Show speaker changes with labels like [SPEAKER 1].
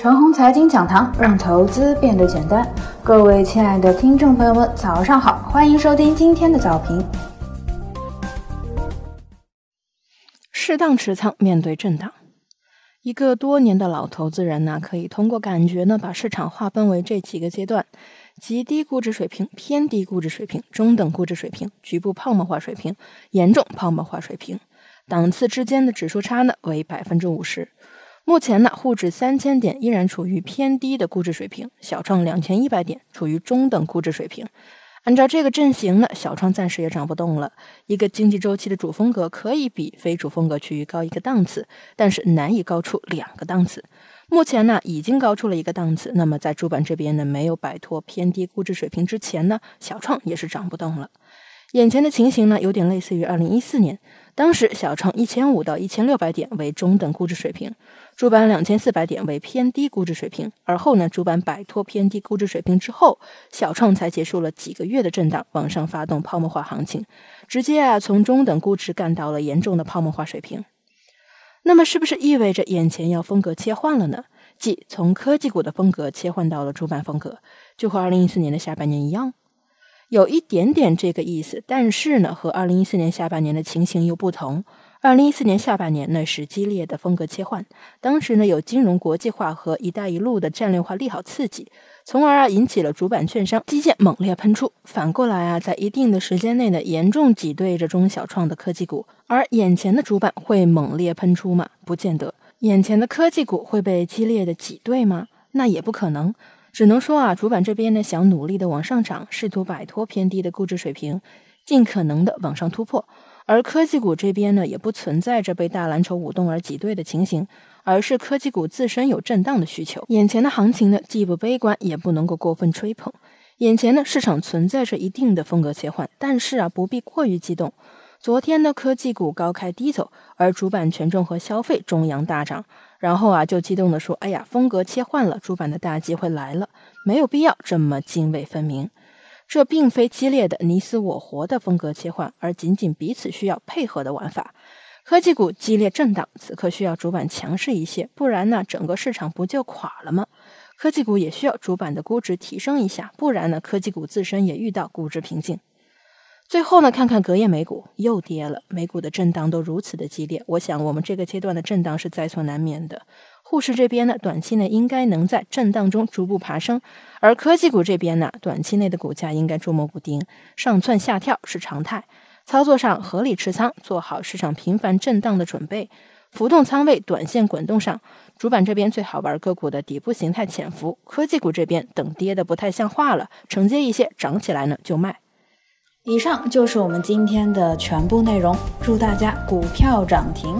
[SPEAKER 1] 陈红财经讲堂，让投资变得简单。各位亲爱的听众朋友们，早上好，欢迎收听今天的早评。
[SPEAKER 2] 适当持仓，面对震荡。一个多年的老投资人呢，可以通过感觉呢，把市场划分为这几个阶段：极低估值水平、偏低估值水平、中等估值水平、局部泡沫化水平、严重泡沫化水平。档次之间的指数差呢为百分之五十。目前呢，沪指三千点依然处于偏低的估值水平，小创两千一百点处于中等估值水平。按照这个阵型呢，小创暂时也涨不动了。一个经济周期的主风格可以比非主风格区域高一个档次，但是难以高出两个档次。目前呢，已经高出了一个档次。那么在主板这边呢，没有摆脱偏低估值水平之前呢，小创也是涨不动了。眼前的情形呢，有点类似于二零一四年，当时小创一千五到一千六百点为中等估值水平，主板两千四百点为偏低估值水平。而后呢，主板摆脱偏低估值水平之后，小创才结束了几个月的震荡，往上发动泡沫化行情，直接啊从中等估值干到了严重的泡沫化水平。那么，是不是意味着眼前要风格切换了呢？即从科技股的风格切换到了主板风格，就和二零一四年的下半年一样？有一点点这个意思，但是呢，和二零一四年下半年的情形又不同。二零一四年下半年那是激烈的风格切换，当时呢有金融国际化和“一带一路”的战略化利好刺激，从而啊引起了主板券商基建猛烈喷出。反过来啊，在一定的时间内呢，严重挤兑着中小创的科技股。而眼前的主板会猛烈喷出吗？不见得。眼前的科技股会被激烈的挤兑吗？那也不可能。只能说啊，主板这边呢想努力的往上涨，试图摆脱偏低的估值水平，尽可能的往上突破。而科技股这边呢，也不存在着被大蓝筹舞动而挤兑的情形，而是科技股自身有震荡的需求。眼前的行情呢，既不悲观，也不能够过分吹捧。眼前呢，市场存在着一定的风格切换，但是啊，不必过于激动。昨天呢，科技股高开低走，而主板权重和消费中阳大涨，然后啊就激动地说：“哎呀，风格切换了，主板的大机会来了，没有必要这么泾渭分明。这并非激烈的你死我活的风格切换，而仅仅彼此需要配合的玩法。科技股激烈震荡，此刻需要主板强势一些，不然呢，整个市场不就垮了吗？科技股也需要主板的估值提升一下，不然呢，科技股自身也遇到估值瓶颈。”最后呢，看看隔夜美股又跌了，美股的震荡都如此的激烈，我想我们这个阶段的震荡是在所难免的。沪市这边呢，短期内应该能在震荡中逐步爬升，而科技股这边呢，短期内的股价应该捉摸不定，上蹿下跳是常态。操作上合理持仓，做好市场频繁震荡的准备。浮动仓位，短线滚动上，主板这边最好玩个股的底部形态潜伏，科技股这边等跌的不太像话了，承接一些涨起来呢就卖。
[SPEAKER 1] 以上就是我们今天的全部内容，祝大家股票涨停。